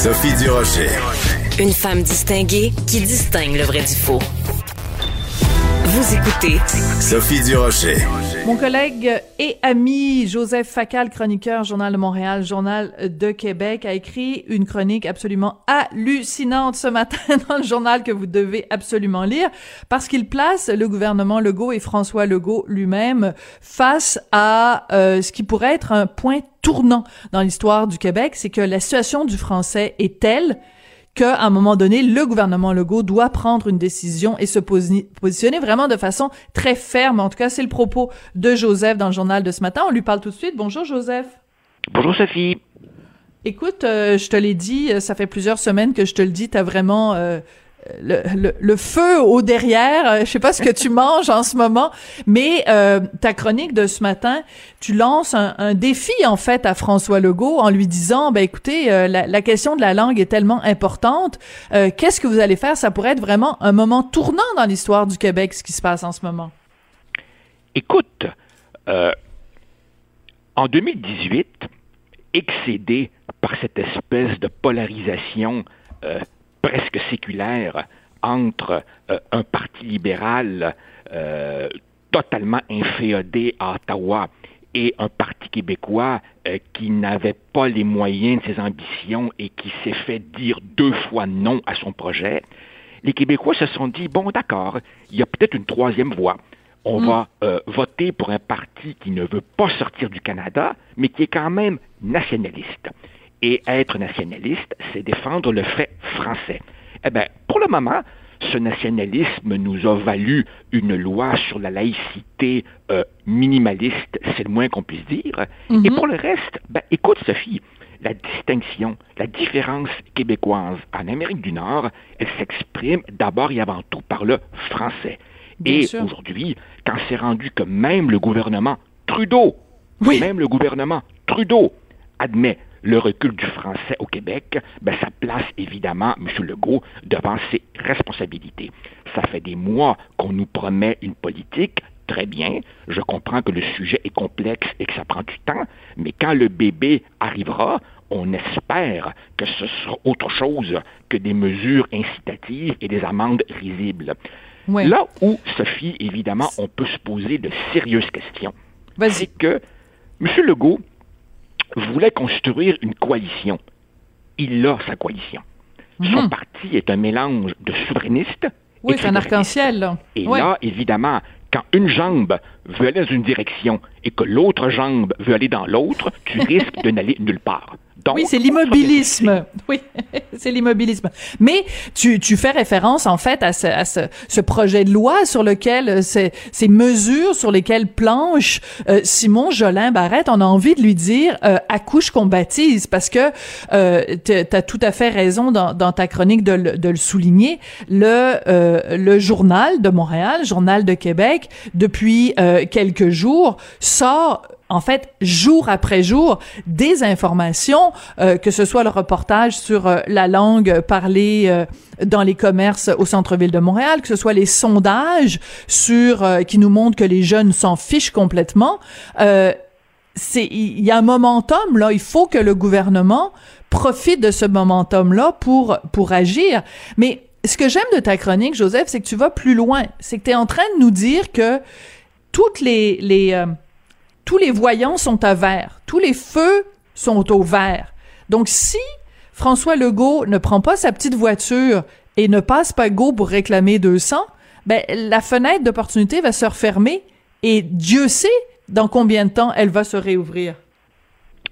Sophie Durocher. Une femme distinguée qui distingue le vrai du faux. Vous écoutez Sophie Durocher. Mon collègue et ami Joseph Facal, chroniqueur Journal de Montréal, Journal de Québec, a écrit une chronique absolument hallucinante ce matin dans le journal que vous devez absolument lire parce qu'il place le gouvernement Legault et François Legault lui-même face à euh, ce qui pourrait être un point tournant dans l'histoire du Québec, c'est que la situation du français est telle qu'à un moment donné, le gouvernement Legault doit prendre une décision et se positionner vraiment de façon très ferme. En tout cas, c'est le propos de Joseph dans le journal de ce matin. On lui parle tout de suite. Bonjour, Joseph. Bonjour, Sophie. Écoute, euh, je te l'ai dit, euh, ça fait plusieurs semaines que je te le dis, t'as vraiment euh, le, feu au derrière. Euh, je sais pas ce que tu manges en ce moment, mais euh, ta chronique de ce matin, tu lances un, défi en fait à François Legault en lui disant, ben écoutez, euh, la, question de la langue est tellement importante. Qu'est-ce que vous allez faire? Ça pourrait être vraiment un moment tournant dans l'histoire du Québec, ce qui se passe en ce moment. Écoute, en 2018, excédé par cette espèce de polarisation presque séculaire entre euh, un parti libéral euh, totalement inféodé à Ottawa et un parti québécois euh, qui n'avait pas les moyens de ses ambitions et qui s'est fait dire deux fois non à son projet, les Québécois se sont dit, bon d'accord, il y a peut-être une troisième voie. On mm. va voter pour un parti qui ne veut pas sortir du Canada, mais qui est quand même nationaliste. Et être nationaliste, c'est défendre le fait français. Eh bien, pour le moment, ce nationalisme nous a valu une loi sur la laïcité euh, minimaliste, c'est le moins qu'on puisse dire. Mhm. Et pour le reste, ben, écoute Sophie, la distinction, la différence québécoise en Amérique du Nord, elle s'exprime d'abord et avant tout par le français. et aujourd'hui, quand c'est rendu que même le gouvernement Trudeau, même le gouvernement Trudeau admet le recul du français au Québec, ben, ça place évidemment M. Legault devant ses responsabilités. Ça fait des mois qu'on nous promet une politique. Très bien, je comprends que le sujet est complexe et que ça prend du temps, mais quand le bébé arrivera, on espère que ce sera autre chose que des mesures incitatives et des amendes risibles. Là où, Sophie, évidemment, on peut se poser de sérieuses questions, c'est que M. Legault voulait construire une coalition. Il a sa coalition. Son mhm. parti est un mélange de souverainistes. Oui, c'est un arc-en-ciel. Et là, évidemment, quand une jambe veut aller dans une direction et que l'autre jambe veut aller dans l'autre, tu risques de n'aller nulle part oui, c'est l'immobilisme. Oui, c'est l'immobilisme. Mais tu, tu fais référence en fait à ce, à ce, ce projet de loi sur lequel euh, ces, ces mesures sur lesquelles planche euh, Simon Jolin Barrette. On a envie de lui dire euh, accouche qu'on baptise parce que euh, tu as tout à fait raison dans, dans ta chronique de, le, de le souligner. Le euh, le journal de Montréal, journal de Québec, depuis quelques jours sort en fait, jour après jour, des informations, euh, que ce soit le reportage sur euh, la langue parlée euh, dans les commerces au centre-ville de Montréal, que ce soit les sondages sur qui nous montrent que les jeunes s'en fichent complètement. c'est il y a un momentum là, il faut que le gouvernement profite de ce momentum là pour pour agir. Mais ce que j'aime de ta chronique, Joseph, c'est que tu vas plus loin. C'est que tu es en train de nous dire que toutes les les tous les voyants sont à vert, tous les feux sont au vert. Donc si François Legault ne prend pas sa petite voiture et ne passe pas go pour réclamer 200, ben la fenêtre d'opportunité va se refermer et Dieu sait dans combien de temps elle va se réouvrir.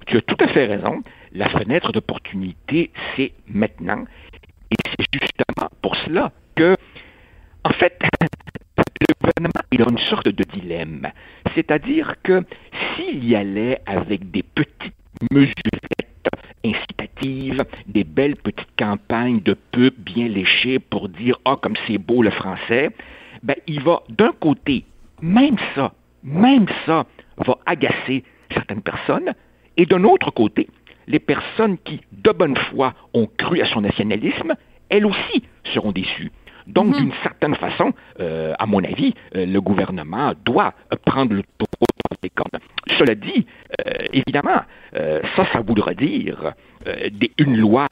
Tu as tout à fait raison. La fenêtre d'opportunité, c'est maintenant. Et c'est justement pour cela que, en fait, le gouvernement il a une sorte de dilemme. C'est-à-dire que s'il y allait avec des petites mesurettes incitatives, des belles petites campagnes de pub bien léchées pour dire Ah, comme c'est beau le français, ben, il va d'un côté, même ça, même ça, va agacer certaines personnes, et d'un autre côté, les personnes qui, de bonne foi, ont cru à son nationalisme, elles aussi seront déçues. Donc, mhm. d'une certaine façon, euh, à mon avis, euh, le gouvernement doit prendre le taureau dans les cordes. Cela dit, euh, évidemment, ça, ça voudra dire une loi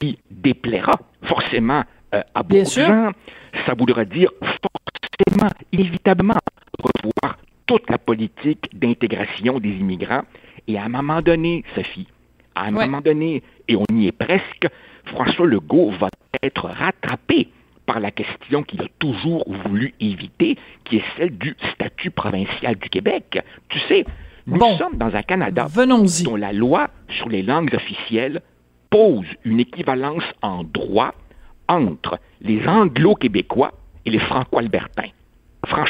qui déplaira forcément à beaucoup de gens. Ça voudra dire forcément, inévitablement, revoir toute la politique d'intégration des immigrants. Et à un moment donné, Sophie, à un moment donné, et on y est presque, François Legault va être rattrapé par la question qu'il a toujours voulu éviter, qui est celle du statut provincial du Québec. Tu sais, nous sommes dans un Canada dont la loi sur les langues officielles pose une équivalence en droit entre les anglo-québécois et les franco-albertains.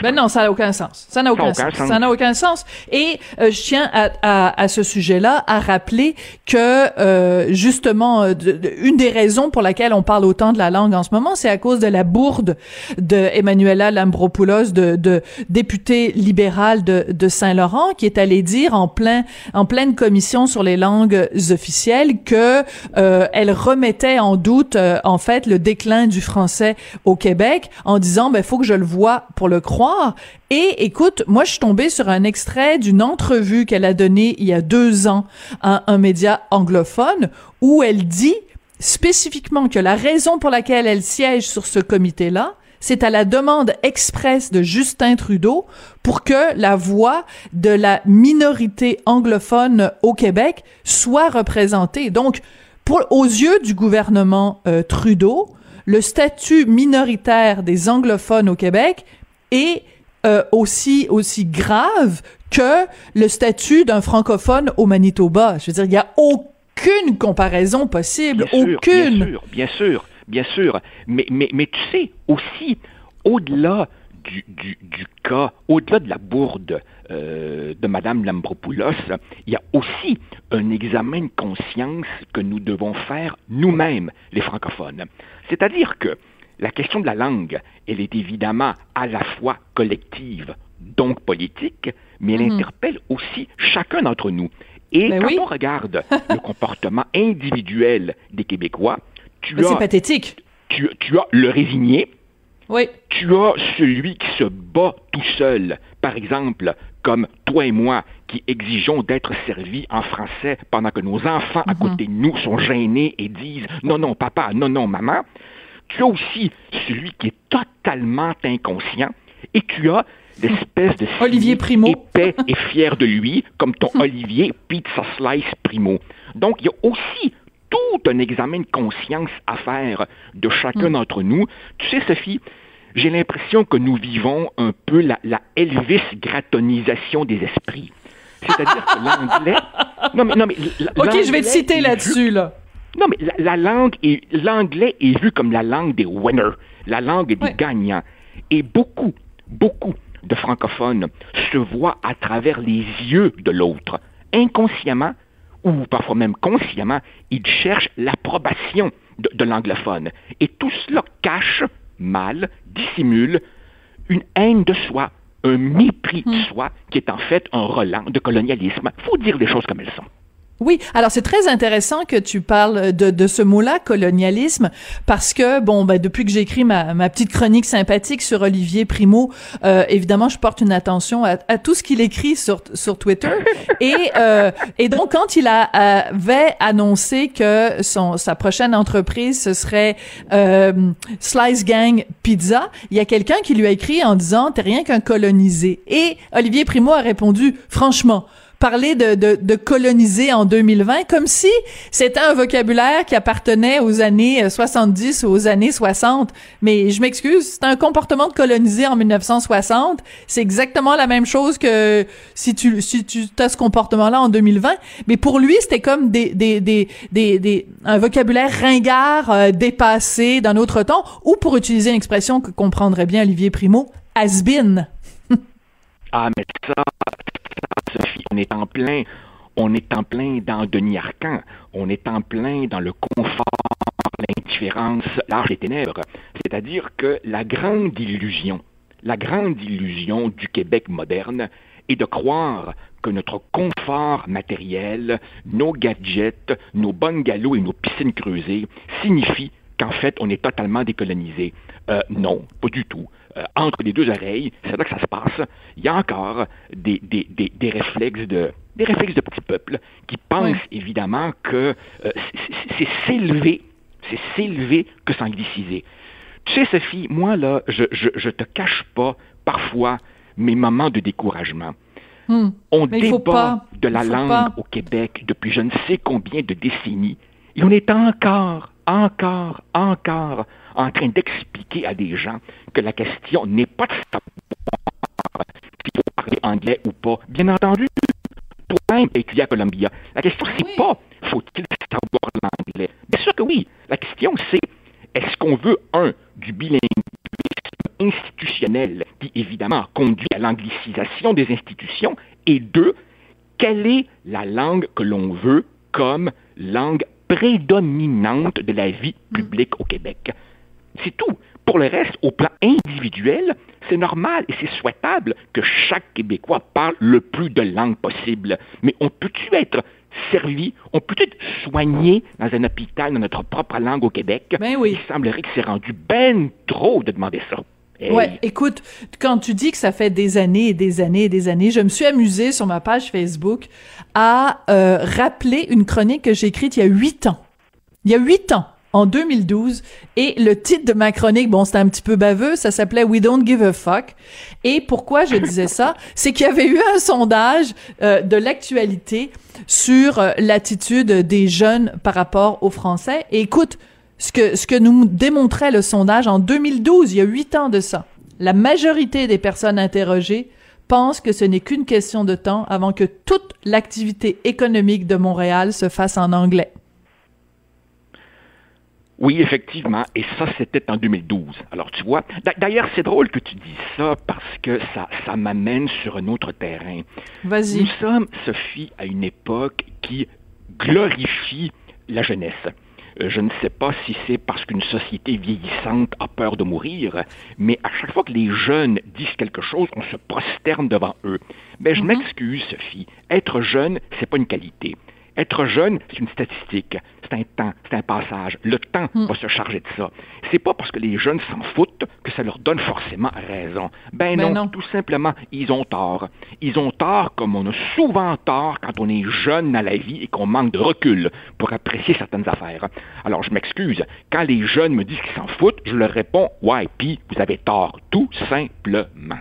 Ben non, ça n'a aucun sens. Ça n'a aucun, sens. Ça n'a aucun sens. Et euh, je tiens à, à, à ce sujet-là à rappeler que euh, justement euh, une des raisons pour laquelle on parle autant de la langue en ce moment, c'est à cause de la bourde de Emmanuela Lambropoulos, de, de députée libérale de, de Saint-Laurent, qui est allée dire en plein en pleine commission sur les langues officielles que elle remettait en doute en fait le déclin du français au Québec en disant ben faut que je le vois pour le croire. Et écoute, moi, je suis tombée sur un extrait d'une entrevue qu'elle a donnée il y a deux ans à un média anglophone où elle dit spécifiquement que la raison pour laquelle elle siège sur ce comité-là, c'est à la demande expresse de Justin Trudeau pour que la voix de la minorité anglophone au Québec soit représentée. Donc, pour, aux yeux du gouvernement euh, Trudeau, le statut minoritaire des anglophones au Québec est euh, aussi aussi grave que le statut d'un francophone au Manitoba. Je veux dire, il n'y a aucune comparaison possible, aucune. bien sûr, bien sûr, bien sûr. Mais, mais, mais tu sais, aussi, au-delà du, du, du, cas, au-delà de la bourde euh, de Mme Lambropoulos, il y a aussi un examen de conscience que nous devons faire nous-mêmes, les francophones. C'est-à-dire que la question de la langue, elle est évidemment à la fois collective, donc politique, mais elle mhm. interpelle aussi chacun d'entre nous. Et ben quand on regarde le comportement individuel des Québécois, tu as... C'est pathétique. Tu, tu, as le résigné, oui. tu as celui qui se bat tout seul, par exemple, comme toi et moi, qui exigeons d'être servis en français pendant que nos enfants à mhm. côté de nous sont gênés et disent non, non, papa, non, non, maman tu as aussi celui qui est totalement inconscient et tu as l'espèce de Olivier Primo. épais et fier de lui, comme ton Olivier Pizza Slice Primo. Donc, il y a aussi tout un examen de conscience à faire de chacun hmm. d'entre nous. Tu sais, Sophie, j'ai l'impression que nous vivons un peu la, la Elvis gratonisation des esprits. C'est-à-dire que l'anglais. Non, mais, non, mais. OK, je vais te citer là-dessus, là. Non, mais la, langue l'anglais est vu comme la langue des winners, la langue des gagnants. Et beaucoup, beaucoup de francophones se voient à travers les yeux de l'autre. Inconsciemment, ou parfois même consciemment, ils cherchent l'approbation de, l'anglophone. Et tout cela cache mal, dissimule une haine de soi, un mépris de hmm. soi qui est en fait un relan de colonialisme. Il faut dire les choses comme elles sont. Oui, alors c'est très intéressant que tu parles de, de ce mot-là, colonialisme, parce que, bon, ben, depuis que j'ai écrit ma, ma, petite chronique sympathique sur Olivier Primo, euh, évidemment, je porte une attention à, à tout ce qu'il écrit sur, sur Twitter. et, euh, et donc, quand il a, avait annoncé que son, sa prochaine entreprise, ce serait euh, Slice Gang Pizza, il y a quelqu'un qui lui a écrit en disant « T'es rien qu'un colonisé ». Et Olivier Primo a répondu « Franchement, parler de, de, de, coloniser en 2020 comme si c'était un vocabulaire qui appartenait aux années 70 ou aux années 60. Mais je m'excuse, c'est un comportement de coloniser en 1960. C'est exactement la même chose que si tu si tu as ce comportement-là en 2020. Mais pour lui, c'était comme des, des, des, des, des un vocabulaire ringard, euh, dépassé d'un autre temps, ou pour utiliser une expression que comprendrait bien Olivier Primo, has been. ah, mais ça, on est en plein, dans Denis Arcan, on est en plein dans le confort, l'indifférence, l'âge des ténèbres. C'est-à-dire que la grande illusion, la grande illusion du Québec moderne est de croire que notre confort matériel, nos gadgets, nos bungalows et nos piscines creusées signifient qu'en fait, on est totalement décolonisé. Euh, non, pas du tout. Euh, entre les deux oreilles, c'est là que ça se passe. Il y a encore des, des, des, des réflexes de des réflexes de petits peuples qui pensent évidemment que euh, c'est s'élever, c'est s'élever que s'angliciser. Tu sais, Sophie, moi, là, je, je, te cache pas, parfois, mes moments de découragement. Hmm. On débat de la langue au Québec depuis je ne sais combien de décennies. Et on est encore, encore, encore en train d'expliquer à des gens que la question n'est pas de savoir s'il faut parler anglais ou pas. Bien entendu, toi-même étudié à Columbia, la question c'est pas faut-il savoir l'anglais? Bien sûr que oui. La question c'est est-ce qu'on veut un du bilinguisme institutionnel qui évidemment conduit à l'anglicisation des institutions? Et deux quelle est la langue que l'on veut comme langue prédominante de la vie publique au Québec. C'est tout. Pour le reste, au plan individuel, c'est normal et c'est souhaitable que chaque Québécois parle le plus de langues possible. Mais on peut-tu être servi, on peut être soigné dans un hôpital dans notre propre langue au Québec? Ben oui. Il semblerait que c'est rendu ben trop de demander ça. Ouais, écoute, quand tu dis que ça fait des années et des années et des années, je me suis amusée sur ma page Facebook à euh, rappeler une chronique que j'ai écrite il y a huit ans. Il y a huit ans en 2012 et le titre de ma chronique, bon, c'était un petit peu baveux, ça s'appelait We Don't Give a Fuck. Et pourquoi je disais ça, c'est qu'il y avait eu un sondage euh, de l'actualité sur euh, l'attitude des jeunes par rapport aux Français. Et écoute, ce que ce que nous démontrait le sondage en 2012, il y a huit ans de ça, la majorité des personnes interrogées pensent que ce n'est qu'une question de temps avant que toute l'activité économique de Montréal se fasse en anglais. Oui, effectivement, et ça, c'était en 2012. Alors, tu vois, d'ailleurs, c'est drôle que tu dis ça parce que ça, ça m'amène sur un autre terrain. Vas-y. Nous sommes, Sophie, à une époque qui glorifie la jeunesse. Euh, je ne sais pas si c'est parce qu'une société vieillissante a peur de mourir, mais à chaque fois que les jeunes disent quelque chose, on se prosterne devant eux. Mais je mm-hmm. m'excuse, Sophie. Être jeune, c'est pas une qualité. Être jeune, c'est une statistique, c'est un temps, c'est un passage. Le temps hmm. va se charger de ça. C'est pas parce que les jeunes s'en foutent que ça leur donne forcément raison. Ben, ben non, tout simplement, ils ont tort. Ils ont tort comme on a souvent tort quand on est jeune dans la vie et qu'on manque de recul pour apprécier certaines affaires. Alors, je m'excuse. Quand les jeunes me disent qu'ils s'en foutent, je leur réponds, ouais, puis vous avez tort, tout simplement.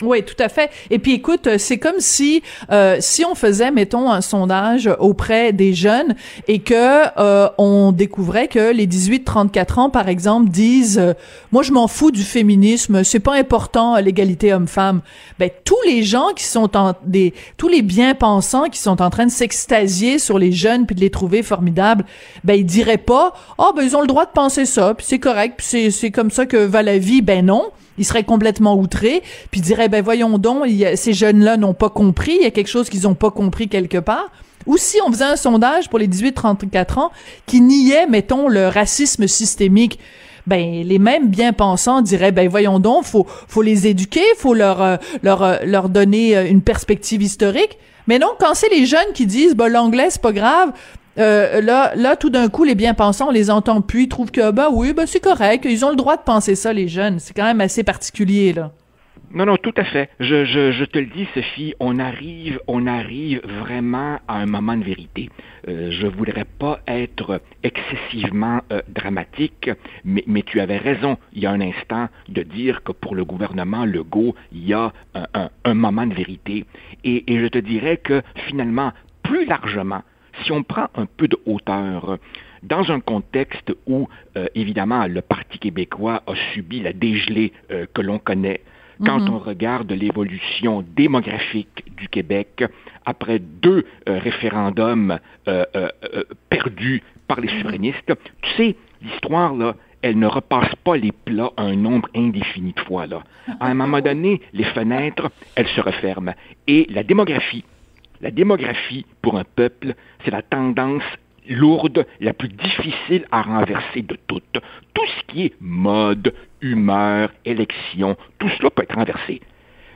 Oui, tout à fait. Et puis écoute, euh, c'est comme si euh, si on faisait, mettons, un sondage auprès des jeunes et que euh, on découvrait que les 18-34 ans, par exemple, disent moi je m'en fous du féminisme, c'est pas important l'égalité homme-femme. Ben tous les gens qui sont en des tous les bien-pensants qui sont en train de s'extasier sur les jeunes puis de les trouver formidables, ben ils diraient pas oh ben ils ont le droit de penser ça, puis c'est correct, puis c'est c'est comme ça que va la vie. Ben non ils seraient complètement outrés, puis diraient, ben voyons donc, ces jeunes-là n'ont pas compris, il y a quelque chose qu'ils n'ont pas compris quelque part. Ou si on faisait un sondage pour les 18-34 ans qui niait, mettons, le racisme systémique, ben les mêmes bien-pensants diraient ben voyons donc faut faut les éduquer faut leur euh, leur euh, leur donner euh, une perspective historique mais non quand c'est les jeunes qui disent ben l'anglais c'est pas grave euh, là, là, tout d'un coup, les bien-pensants, on les entend plus, ils trouvent que, bah oui, bah c'est correct, ils ont le droit de penser ça, les jeunes. C'est quand même assez particulier, là. Non, non, tout à fait. Je, je, te le dis, Sophie, on arrive, on arrive vraiment à un moment de vérité. Euh, je voudrais pas être excessivement euh, dramatique, mais, mais, tu avais raison il y a un instant de dire que pour le gouvernement Legault, il y a un moment de vérité. Et, et je te dirais que finalement, plus largement, si on prend un peu de hauteur, dans un contexte où, euh, évidemment, le Parti québécois a subi la dégelée euh, que l'on connaît, quand mhm. on regarde l'évolution démographique du Québec après deux euh, référendums perdus par les souverainistes, tu sais, l'histoire, là, elle ne repasse pas les plats un nombre indéfini de fois. Là. À un moment donné, les fenêtres, elles se referment. Et la démographie, la démographie, pour un peuple, c'est la tendance lourde, la plus difficile à renverser de toutes. Tout ce qui est mode, humeur, élection, tout cela peut être renversé.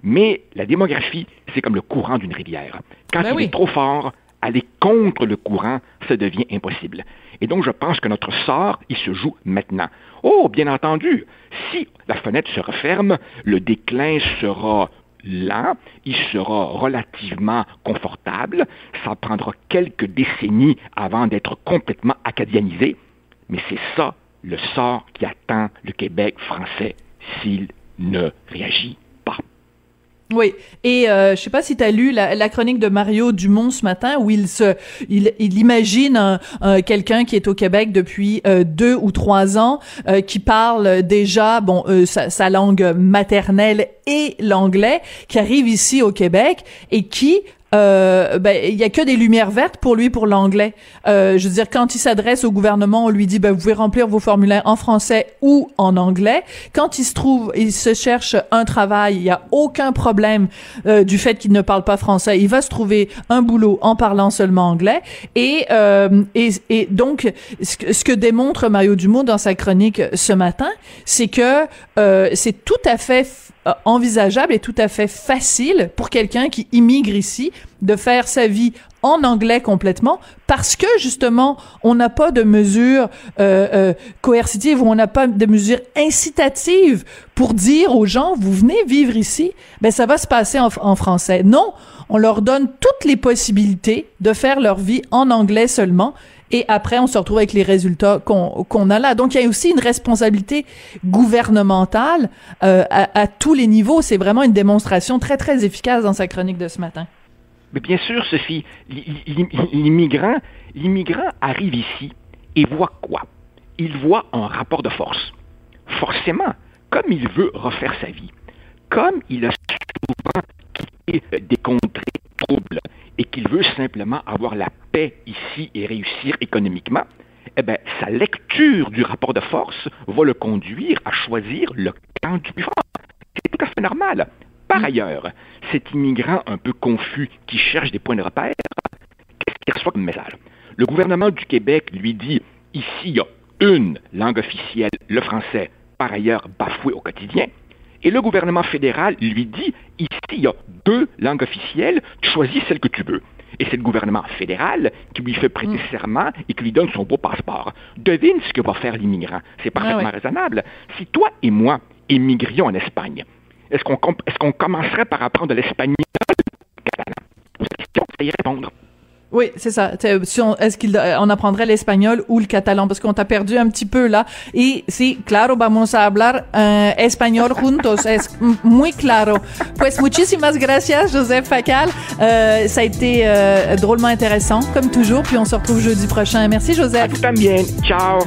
Mais la démographie, c'est comme le courant d'une rivière. Quand ben il est trop fort, aller contre le courant, ça devient impossible. Et donc, je pense que notre sort, il se joue maintenant. Oh, bien entendu, si la fenêtre se referme, le déclin sera là, il sera relativement confortable. Ça prendra quelques décennies avant d'être complètement acadianisé. Mais c'est ça le sort qui attend le Québec français s'il ne réagit. Oui, et euh, je sais pas si tu as lu la, chronique de Mario Dumont ce matin où il se, il, il imagine quelqu'un qui est au Québec depuis euh, deux ou trois ans, euh, qui parle déjà bon euh, sa, sa, langue maternelle et l'anglais, qui arrive ici au Québec et qui euh, ben il y a que des lumières vertes pour lui pour l'anglais. Euh, je veux dire quand il s'adresse au gouvernement, on lui dit ben vous pouvez remplir vos formulaires en français ou en anglais. Quand il se trouve, il se cherche un travail, il y a aucun problème euh, du fait qu'il ne parle pas français. Il va se trouver un boulot en parlant seulement anglais. Et euh, et, et, donc ce que, démontre Mario Dumont dans sa chronique ce matin, c'est que euh, c'est tout à fait euh, envisageable et tout à fait facile pour quelqu'un qui immigre ici de faire sa vie en anglais complètement parce que justement on n'a pas de mesures euh, euh, coercitives ou on n'a pas de mesures incitatives pour dire aux gens vous venez vivre ici ben ça va se passer en, en français. Non on leur donne toutes les possibilités de faire leur vie en anglais seulement et après on se retrouve avec les résultats qu'on a là. Donc il y a aussi une responsabilité gouvernementale euh, à, tous les niveaux. C'est vraiment une démonstration très très efficace dans sa chronique de ce matin. Mais bien sûr, Sophie, l'immigrant, l'immigrant arrive ici et voit quoi? Il voit un rapport de force. Forcément, comme il veut refaire sa vie, comme il a souvent quitté des contrées troubles et qu'il veut simplement avoir la paix ici et réussir économiquement, eh bien, sa lecture du rapport de force va le conduire à choisir le camp du plus fort. C'est tout à fait normal. Par mm. ailleurs, cet immigrant un peu confus qui cherche des points de repère, qu'est-ce qu'il reçoit comme message? Le gouvernement du Québec lui dit ici, il y a une langue officielle, le français, par ailleurs bafoué au quotidien. Et le gouvernement fédéral lui dit ici, il y a deux langues officielles, tu choisis celle que tu veux. Et c'est le gouvernement fédéral qui lui fait prêter mm. serment et qui lui donne son beau passeport. Devine ce que va faire l'immigrant. C'est ah parfaitement raisonnable. Si toi et moi émigrions en Espagne, est-ce qu'on est commencerait par apprendre l'espagnol catalan? Cette question, c'est y répondre. Oui, c'est ça. Est-ce qu'on euh, apprendrait l'espagnol ou le catalan? Parce qu'on t'a perdu un petit peu là. Et sí, claro, vamos a hablar uh, español juntos. es muy claro? Pues muchísimas gracias, Joseph Facal. Euh, ça a été euh, drôlement intéressant, comme toujours. Puis on se retrouve jeudi prochain. Merci, Joseph. A también. Ciao.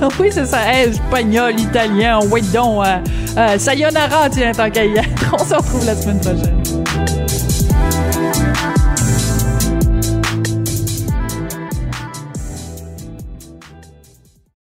oui, c'est ça. espagnol, italien, oui donc. Euh, sayonara, tiens, tant qu'à y être. On se retrouve la semaine prochaine.